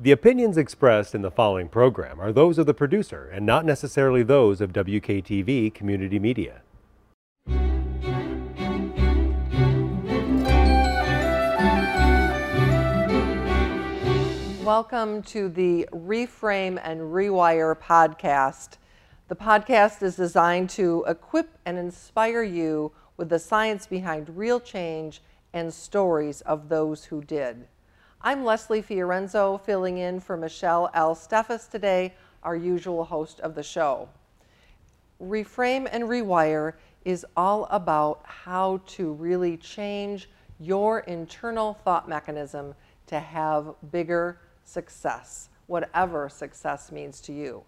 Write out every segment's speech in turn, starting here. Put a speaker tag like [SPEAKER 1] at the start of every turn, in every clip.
[SPEAKER 1] The opinions expressed in the following program are those of the producer and not necessarily those of WKTV Community Media.
[SPEAKER 2] Welcome to the Reframe and Rewire podcast. The podcast is designed to equip and inspire you with the science behind real change and stories of those who did. I'm Leslie Fiorenzo, filling in for Michelle L. Steffes today, our usual host of the show. Reframe and Rewire is all about how to really change your internal thought mechanism to have bigger success, whatever success means to you.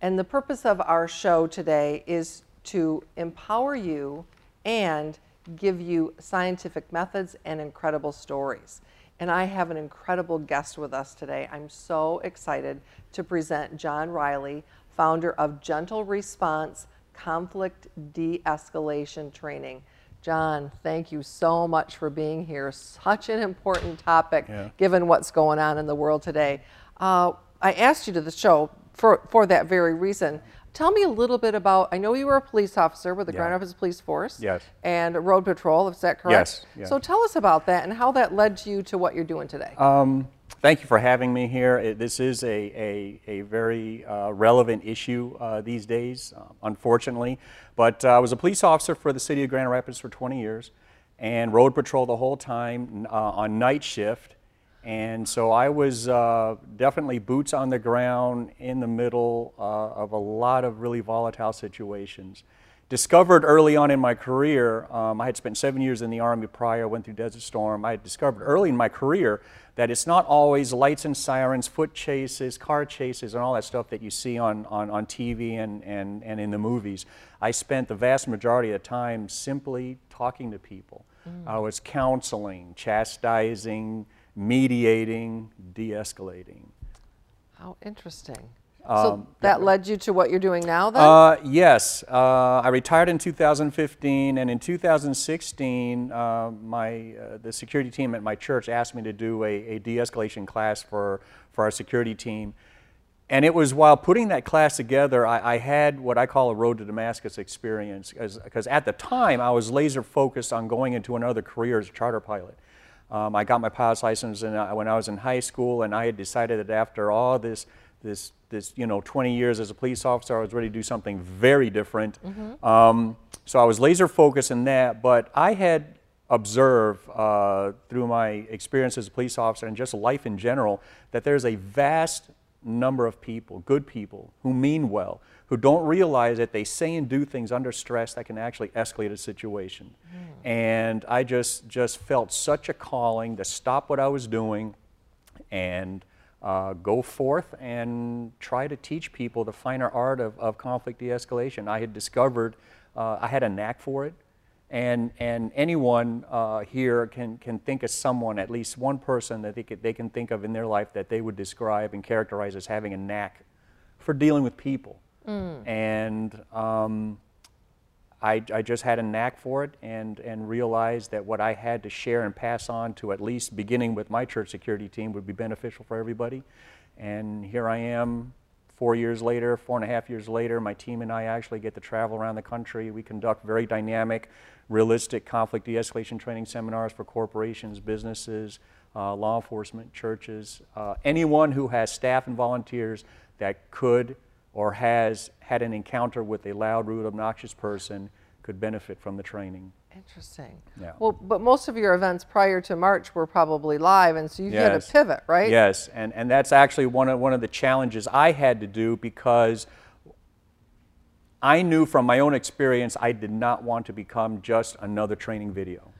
[SPEAKER 2] And the purpose of our show today is to empower you and give you scientific methods and incredible stories. And I have an incredible guest with us today. I'm so excited to present John Riley, founder of Gentle Response Conflict De Escalation Training. John, thank you so much for being here. Such an important topic
[SPEAKER 3] Yeah.
[SPEAKER 2] given what's going on in the world today. Uh, I asked you to the show for, for that very reason. Tell me a little bit about, I know you were a police officer with the
[SPEAKER 3] Yeah.
[SPEAKER 2] Grand Rapids Police Force.
[SPEAKER 3] Yes.
[SPEAKER 2] And Road Patrol, is that correct?
[SPEAKER 3] Yes, yes.
[SPEAKER 2] So tell us about that and how that led you to what you're doing today.
[SPEAKER 3] Um, thank you for having me here. It, this is a, a, a very uh, relevant issue uh, these days, uh, unfortunately. But uh, I was a police officer for the city of Grand Rapids for 20 years and road patrol the whole time uh, on night shift. And so I was uh, definitely boots on the ground in the middle uh, of a lot of really volatile situations. Discovered early on in my career, um, I had spent seven years in the Army prior, went through Desert Storm. I had discovered early in my career that it's not always lights and sirens, foot chases, car chases, and all that stuff that you see on, on, on TV and, and, and in the movies. I spent the vast majority of the time simply talking to people. I was counseling, chastising, mediating, de escalating.
[SPEAKER 2] How interesting. so
[SPEAKER 3] Um,
[SPEAKER 2] that led you to what you're doing now then?
[SPEAKER 3] Uh, yes, uh, I retired in 2015, and in 2016, uh, my uh, the security team at my church asked me to do a, a de-escalation class for for our security team. And it was while putting that class together, I, I had what I call a road to Damascus experience, because at the time I was laser focused on going into another career as a charter pilot. Um, I got my pilot's license in, uh, when I was in high school, and I had decided that after all this, this, this, you know, 20 years as a police officer, I was ready to do something very different. Um, so I was laser focused in that, but I had observed uh, through my experience as a police officer and just life in general that there's a vast number of people, good people, who mean well, who don't realize that they say and do things under stress that can actually escalate a situation. And I just, just felt such a calling to stop what I was doing and uh, go forth and try to teach people the finer art of, of conflict de escalation. I had discovered uh, I had a knack for it. And, and anyone uh, here can, can think of someone, at least one person that they, could, they can think of in their life that they would describe and characterize as having a knack for dealing with people. And um, I, I just had a knack for it and, and realized that what I had to share and pass on to at least beginning with my church security team would be beneficial for everybody. And here I am four years later, four and a half years later, my team and I actually get to travel around the country. We conduct very dynamic, realistic conflict de escalation training seminars for corporations, businesses, uh, law enforcement, churches, uh, anyone who has staff and volunteers that could or has had an encounter with a loud, rude, obnoxious person could benefit from the training.
[SPEAKER 2] Interesting.
[SPEAKER 3] Yeah.
[SPEAKER 2] Well, but most of your events prior to March were probably live, and so you had to pivot, right?
[SPEAKER 3] Yes, and, and that's actually one of, one of the challenges I had to do because I knew from my own experience I did not want to become just another training video.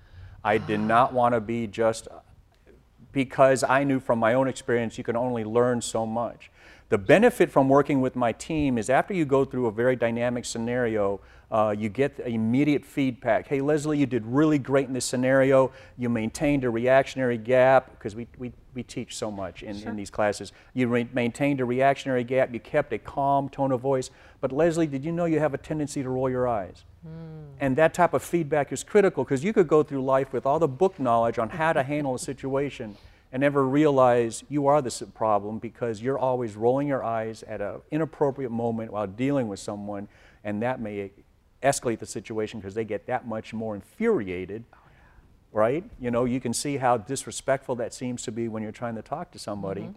[SPEAKER 3] I did not want to be just because I knew from my own experience you can only learn so much. The benefit from working with my team is after you go through a very dynamic scenario, uh, you get immediate feedback. Hey, Leslie, you did really great in this scenario. You maintained a reactionary gap, because we, we, we teach so much in, in these classes. You maintained a reactionary gap, you kept a calm tone of voice. But, Leslie, did you know you have a tendency to roll your eyes? And that type of feedback is critical because you could go through life with all the book knowledge on how to handle a situation. And never realize you are the problem because you're always rolling your eyes at an inappropriate moment while dealing with someone, and that may escalate the situation because they get that much more infuriated right? You know, you can see how disrespectful that seems to be when you're trying to talk to somebody.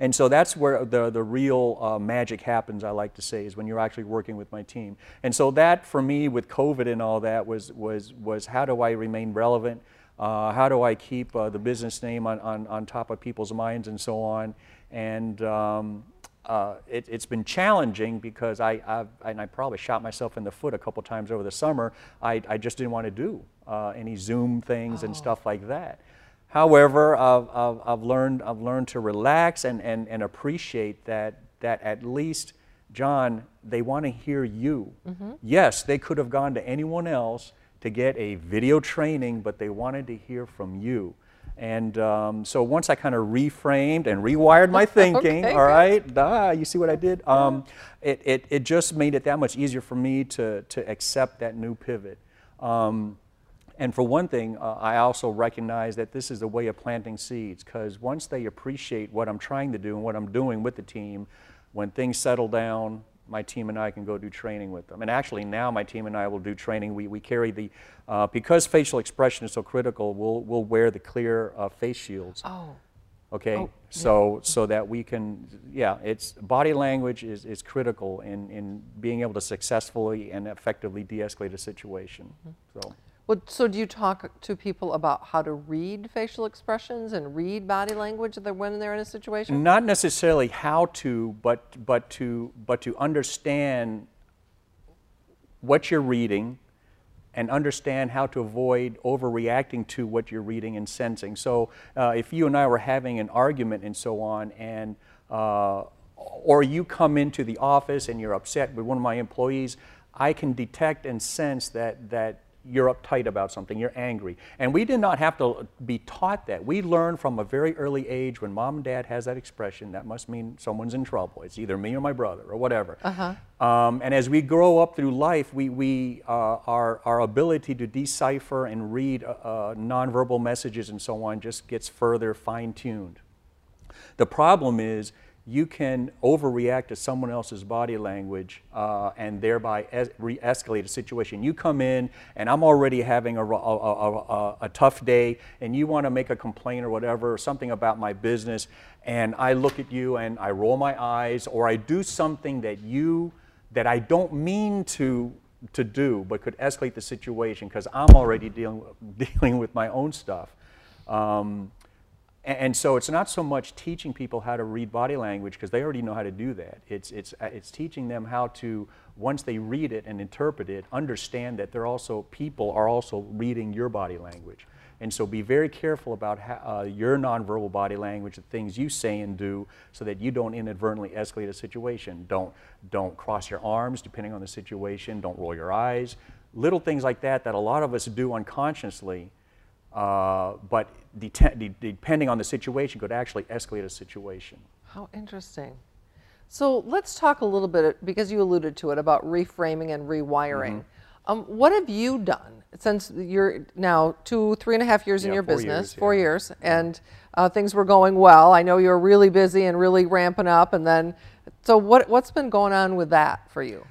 [SPEAKER 3] And so that's where the, the real uh, magic happens, I like to say, is when you're actually working with my team. And so that, for me, with COVID and all that, was, was, was how do I remain relevant? Uh, how do I keep uh, the business name on, on, on top of people's minds and so on? And um, uh, it, it's been challenging because I, I've, and I probably shot myself in the foot a couple times over the summer. I, I just didn't want to do uh, any Zoom things and stuff like that. However, I've, I've, I've, learned, I've learned to relax and, and, and appreciate that, that at least, John, they want to hear you. Yes, they could have gone to anyone else to get a video training, but they wanted to hear from you. And um, so once I kind of reframed and rewired my thinking,
[SPEAKER 2] Okay,
[SPEAKER 3] all right, ah, you see what I did? Um, it, it, it just made it that much easier for me to, to accept that new pivot. Um, and for one thing, uh, I also recognize that this is a way of planting seeds because once they appreciate what I'm trying to do and what I'm doing with the team, when things settle down, my team and I can go do training with them. And actually, now my team and I will do training. We, we carry the, uh, because facial expression is so critical, we'll, we'll wear the clear uh, face shields.
[SPEAKER 2] Oh,
[SPEAKER 3] Okay,
[SPEAKER 2] Oh,
[SPEAKER 3] so so that we can, yeah, it's body language is, is critical in, in being able to successfully and effectively de-escalate a situation. So.
[SPEAKER 2] Well, so do you talk to people about how to read facial expressions and read body language when they're in a situation?
[SPEAKER 3] Not necessarily how to, but but to but to understand what you're reading and understand how to avoid overreacting to what you're reading and sensing. So uh, if you and I were having an argument and so on, and uh, or you come into the office and you're upset with one of my employees, I can detect and sense that that you're uptight about something, you're angry. And we did not have to be taught that. We learned from a very early age when mom and dad has that expression, that must mean someone's in trouble. It's either me or my brother or whatever. Um, and as we grow up through life, we, we, uh, our, our ability to decipher and read uh, uh, nonverbal messages and so on just gets further fine tuned. The problem is you can overreact to someone else's body language uh, and thereby es- re-escalate a situation. You come in and I'm already having a, a, a- a- tough day and you want to make a complaint or whatever, or something about my business, and I look at you and I roll my eyes or I do something that you, that I don't mean to to do, but could escalate the situation because I'm already dealing, dealing with my own stuff. Um, and so it's not so much teaching people how to read body language because they already know how to do that. It's, it's, uh, it's teaching them how to, once they read it and interpret it, understand that they're also, people are also reading your body language. And so be very careful about how, uh, your nonverbal body language, the things you say and do, so that you don't inadvertently escalate a situation. Don't, don't cross your arms depending on the situation. Don't roll your eyes. Little things like that that a lot of us do unconsciously uh, but de- depending on the situation, could actually escalate a situation.
[SPEAKER 2] How interesting. So let's talk a little bit, because you alluded to it, about reframing and rewiring.
[SPEAKER 3] Mm-hmm.
[SPEAKER 2] Um, what have you done since you're now two, three and a half years in your
[SPEAKER 3] four
[SPEAKER 2] business,
[SPEAKER 3] years,
[SPEAKER 2] four
[SPEAKER 3] yeah.
[SPEAKER 2] years, and uh, things were going well? I know you were really busy and really ramping up, and then, so what, what's been going on with that for you?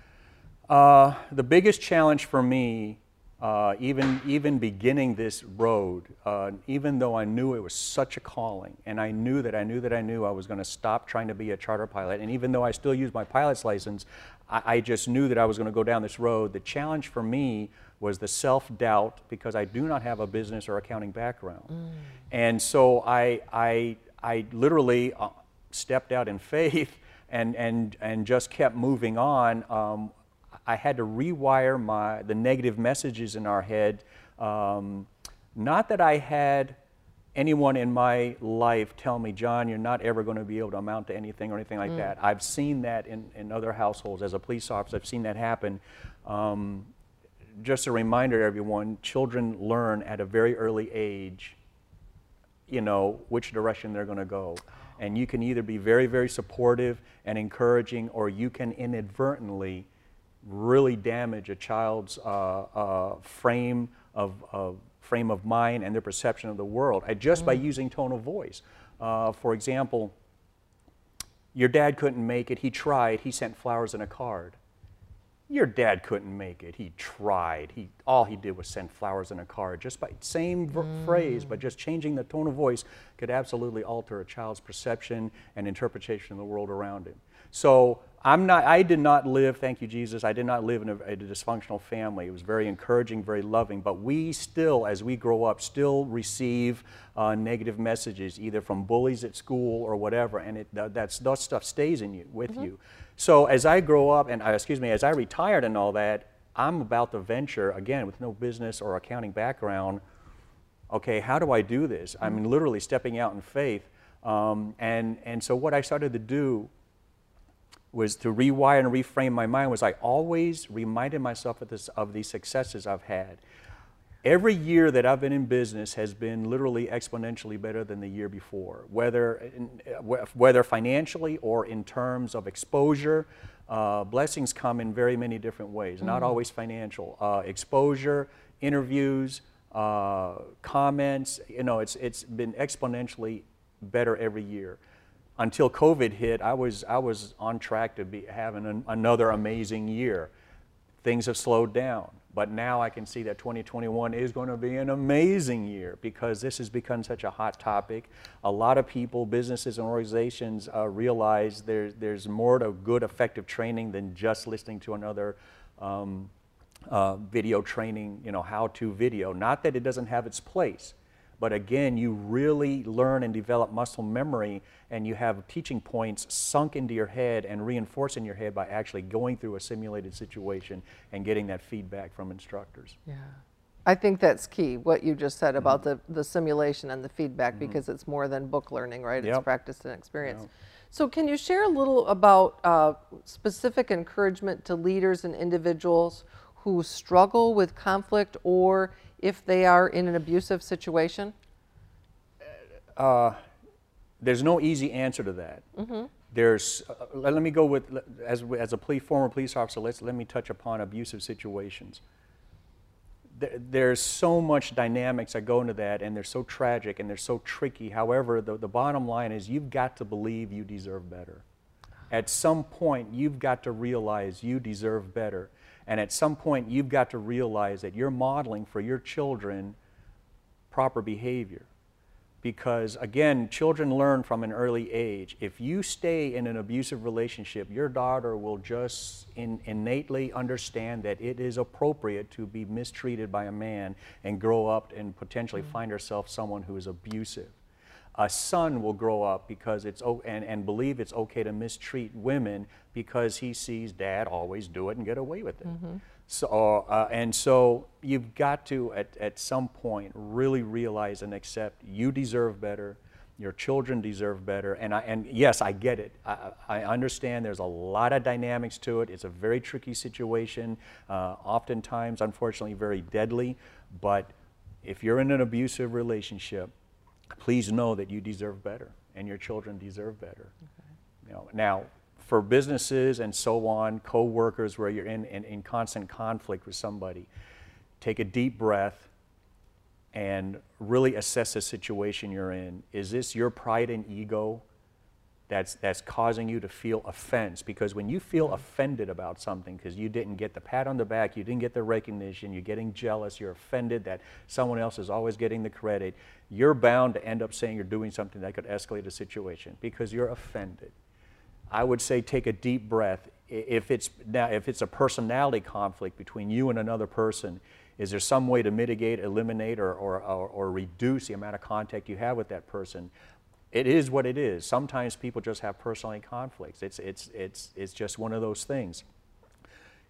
[SPEAKER 3] Uh, the biggest challenge for me, uh, even even beginning this road, uh, even though I knew it was such a calling, and I knew that I knew that I knew I was going to stop trying to be a charter pilot, and even though I still use my pilot's license, I, I just knew that I was going to go down this road. The challenge for me was the self-doubt because I do not have a business or accounting background, and so I I I literally uh, stepped out in faith and and and just kept moving on. Um, I had to rewire my the negative messages in our head. Um, not that I had anyone in my life tell me, John, you're not ever going to be able to amount to anything or anything like that. I've seen that in, in other households as a police officer. I've seen that happen. Um, just a reminder to everyone, children learn at a very early age you know which direction they're going to go and you can either be very very supportive and encouraging or you can inadvertently really damage a child's uh, uh, frame of, of frame of mind and their perception of the world just by using tone of voice. Uh, for example, your dad couldn't make it, he tried, he sent flowers and a card. Your dad couldn't make it. He tried. He all he did was send flowers and a card. Just by same v- phrase, but just changing the tone of voice could absolutely alter a child's perception and interpretation of the world around him. So I'm not. I did not live. Thank you, Jesus. I did not live in a, a dysfunctional family. It was very encouraging, very loving. But we still, as we grow up, still receive uh, negative messages, either from bullies at school or whatever, and it, that, that's, that stuff stays in you with you. So as I grow up, and uh, excuse me, as I retired and all that, I'm about to venture again with no business or accounting background. Okay, how do I do this? I'm literally stepping out in faith. Um, and, and so what I started to do was to rewire and reframe my mind was I always reminded myself of, this, of these successes I've had. Every year that I've been in business has been literally exponentially better than the year before, whether, in, whether financially or in terms of exposure. Uh, blessings come in very many different ways, not always financial. Uh, exposure, interviews, uh, comments, you know, it's, it's been exponentially better every year until COVID hit, I was, I was on track to be having an, another amazing year. Things have slowed down, but now I can see that 2021 is going to be an amazing year because this has become such a hot topic. A lot of people, businesses, and organizations uh, realize there, there's more to good, effective training than just listening to another. Um, uh, video training, you know, how to video. Not that it doesn't have its place, but again, you really learn and develop muscle memory, and you have teaching points sunk into your head and reinforced in your head by actually going through a simulated situation and getting that feedback from instructors.
[SPEAKER 2] Yeah. I think that's key, what you just said about the, the simulation and the feedback, because it's more than book learning, right? It's practice and experience. So, can you share a little about uh, specific encouragement to leaders and individuals who struggle with conflict or if they are in an abusive situation?
[SPEAKER 3] there's no easy answer to that. There's, uh, let, let me go with, as, as a police, former police officer, let's, let me touch upon abusive situations. There, there's so much dynamics that go into that, and they're so tragic and they're so tricky. However, the, the bottom line is you've got to believe you deserve better. At some point, you've got to realize you deserve better. And at some point, you've got to realize that you're modeling for your children proper behavior. Because again children learn from an early age. If you stay in an abusive relationship your daughter will just in, innately understand that it is appropriate to be mistreated by a man and grow up and potentially mm. find herself someone who is abusive a son will grow up because it's o- and, and believe it's okay to mistreat women because he sees dad always do it and get away with it so, uh, and so you've got to, at, at some point, really realize and accept you deserve better, your children deserve better. And, I, and yes, I get it. I, I understand there's a lot of dynamics to it. It's a very tricky situation, uh, oftentimes, unfortunately, very deadly. But if you're in an abusive relationship, please know that you deserve better and your children deserve better. You know, now, for businesses and so on, co-workers where you're in, in, in constant conflict with somebody, take a deep breath and really assess the situation you're in. Is this your pride and ego that's, that's causing you to feel offense? Because when you feel offended about something because you didn't get the pat on the back, you didn't get the recognition, you're getting jealous, you're offended that someone else is always getting the credit, you're bound to end up saying you're doing something that could escalate a situation because you're offended. I would say take a deep breath. If it's now, if it's a personality conflict between you and another person, is there some way to mitigate, eliminate, or, or, or, or reduce the amount of contact you have with that person? It is what it is. Sometimes people just have personality conflicts. It's, it's, it's, it's just one of those things.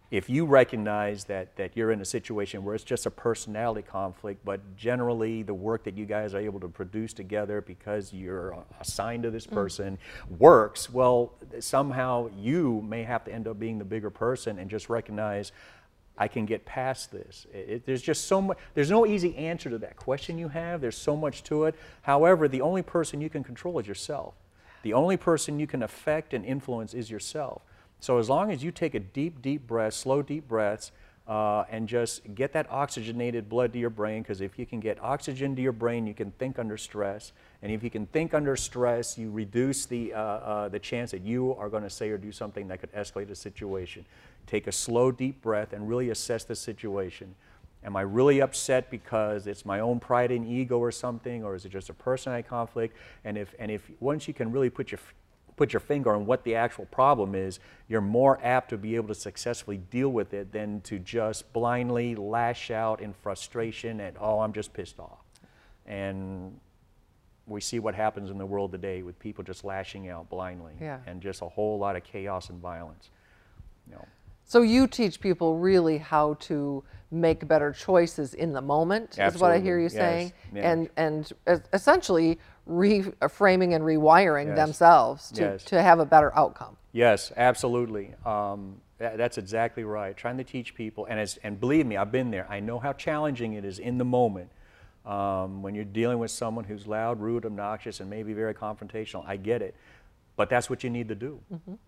[SPEAKER 3] If you recognize that, that you're in a situation where it's just a personality conflict, but generally the work that you guys are able to produce together because you're assigned to this mm. person works, well, somehow you may have to end up being the bigger person and just recognize I can get past this. It, it- there's just so much, there's no easy answer to that question you have. There's so much to it. However, the only person you can control is yourself. The only person you can affect and influence is yourself. So as long as you take a deep, deep breath, slow, deep breaths, uh, and just get that oxygenated blood to your brain because if you can get oxygen to your brain, you can think under stress. And if you can think under stress, you reduce the, uh, uh, the chance that you are going to say or do something that could escalate a situation. Take a slow, deep breath and really assess the situation. Am I really upset because it's my own pride and ego or something, or is it just a personality conflict? And if, and if once you can really put your, put your finger on what the actual problem is, you're more apt to be able to successfully deal with it than to just blindly lash out in frustration and, oh, I'm just pissed off. And we see what happens in the world today with people just lashing out blindly
[SPEAKER 2] Yeah.
[SPEAKER 3] and just a whole lot of chaos and violence. You know.
[SPEAKER 2] So you teach people really how to make better choices in the moment, is what I hear you
[SPEAKER 3] Absolutely.
[SPEAKER 2] saying,
[SPEAKER 3] Yes. Yeah.
[SPEAKER 2] and and essentially reframing and rewiring
[SPEAKER 3] Yes.
[SPEAKER 2] themselves to,
[SPEAKER 3] Yes.
[SPEAKER 2] to have a better outcome.
[SPEAKER 3] Yes, absolutely. Um, tha- that's exactly right. Trying to teach people, and, as, and believe me, I've been there. I know how challenging it is in the moment um, when you're dealing with someone who's loud, rude, obnoxious, and maybe very confrontational. I get it. But that's what you need to do.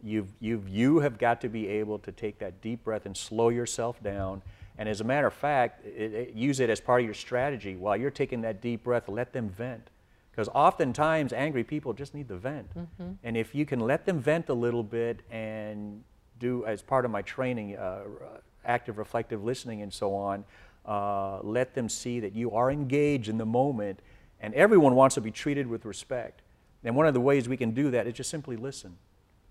[SPEAKER 3] You've, you've, you have got to be able to take that deep breath and slow yourself down. And as a matter of fact, it, it- use it as part of your strategy. While you're taking that deep breath, let them vent. Because oftentimes angry people just need to vent. And if you can let them vent a little bit and do, as part of my training, uh, active reflective listening and so on, uh, let them see that you are engaged in the moment and everyone wants to be treated with respect. And one of the ways we can do that is just simply listen.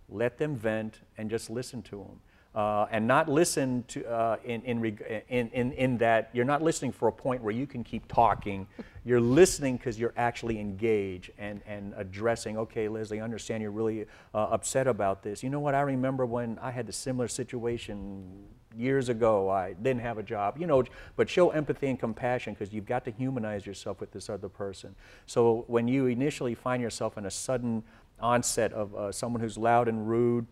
[SPEAKER 3] Let them vent and just listen to them. Uh, and not listen to uh, in, in, reg- in, in, in that you're not listening for a point where you can keep talking. You're listening because you're actually engaged and, and addressing, okay, Leslie, I understand you're really uh, upset about this. You know what? I remember when I had a similar situation years ago. I didn't have a job, you know, but show empathy and compassion because you've got to humanize yourself with this other person. So when you initially find yourself in a sudden onset of uh, someone who's loud and rude,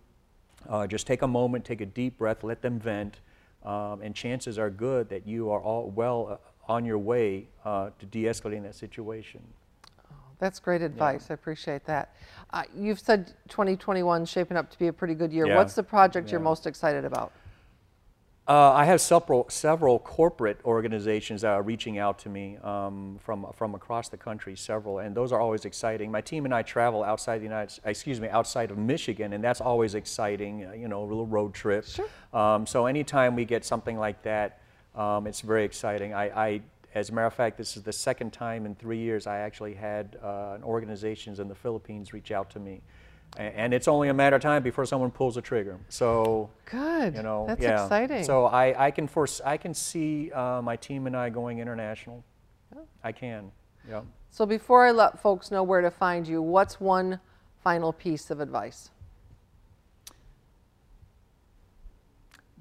[SPEAKER 3] uh, just take a moment, take a deep breath, let them vent, um, and chances are good that you are all well uh, on your way uh, to de-escalating that situation.
[SPEAKER 2] That's great advice. I appreciate that. Uh, you've said 2021 shaping up to be a pretty good year.
[SPEAKER 3] Yeah.
[SPEAKER 2] What's the project you're most excited about?
[SPEAKER 3] Uh, I have several, several corporate organizations that are reaching out to me um, from, from across the country, several, and those are always exciting. My team and I travel outside the United, excuse me, outside of Michigan, and that's always exciting. uh, You know, a little road trip.
[SPEAKER 2] Sure.
[SPEAKER 3] Um, so anytime we get something like that, um, it's very exciting. I, I, as a matter of fact, this is the second time in three years I actually had uh, organizations in the Philippines reach out to me. A- And it's only a matter of time before someone pulls the trigger. So
[SPEAKER 2] Good.
[SPEAKER 3] you know,
[SPEAKER 2] That's
[SPEAKER 3] yeah.
[SPEAKER 2] exciting.
[SPEAKER 3] So I, I can force, I can see uh, my team and I going international. I can. Yeah.
[SPEAKER 2] So before I let folks know where to find you, what's one final piece of advice?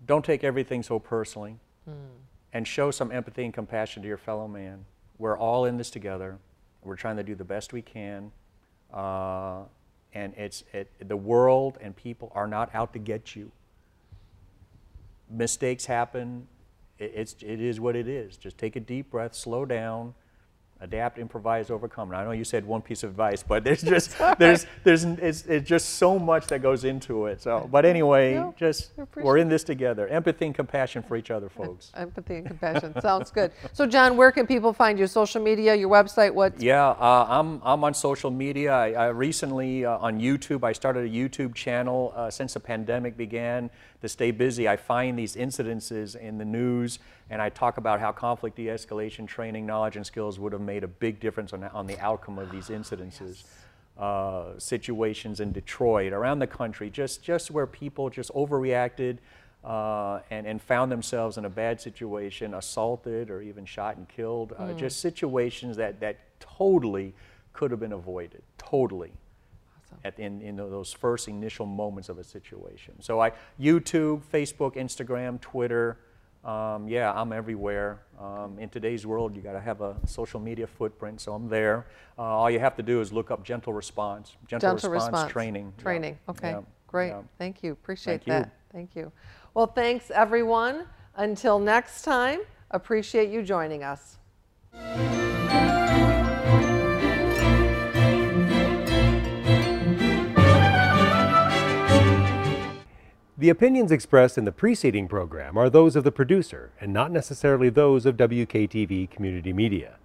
[SPEAKER 3] Don't take everything so personally, and show some empathy and compassion to your fellow man. We're all in this together. We're trying to do the best we can, uh, and it's it, the world and people are not out to get you. Mistakes happen. It, it's it is what it is. Just take a deep breath, slow down, adapt, improvise, overcome. I know you said one piece of advice, but there's just there's there's it's, it's just so much that goes into it. So, but anyway,
[SPEAKER 2] No,
[SPEAKER 3] just we're in this together. Empathy and compassion for each other, folks.
[SPEAKER 2] Empathy and compassion. Sounds good. So, John, where can people find you? Social media, your website, what?
[SPEAKER 3] Yeah, uh, I'm, I'm on social media. I, I recently, uh, on YouTube, I started a YouTube channel uh, since the pandemic began to stay busy. I find these incidences in the news and I talk about how conflict de escalation training, knowledge, and skills would have made a big difference on, on the outcome of these incidences. Uh, situations in Detroit, around the country, just, just where people just overreacted uh, and, and found themselves in a bad situation, assaulted or even shot and killed. Uh, just situations that, that totally could have been avoided, totally. At, in, in those first initial moments of a situation. So I, YouTube, Facebook, Instagram, Twitter, um, yeah, I'm everywhere. Um, in today's world, you got to have a social media footprint, so I'm there. Uh, all you have to do is look up Gentle Response, Gentle,
[SPEAKER 2] Gentle response.
[SPEAKER 3] Training. Yeah,
[SPEAKER 2] Training. Okay.
[SPEAKER 3] yeah,
[SPEAKER 2] Great.
[SPEAKER 3] yeah.
[SPEAKER 2] Thank you. Appreciate
[SPEAKER 3] Thank you.
[SPEAKER 2] that. Thank you. Well, thanks, everyone. Until next time, appreciate you joining us.
[SPEAKER 1] The opinions expressed in the preceding program are those of the producer and not necessarily those of WKTV Community Media.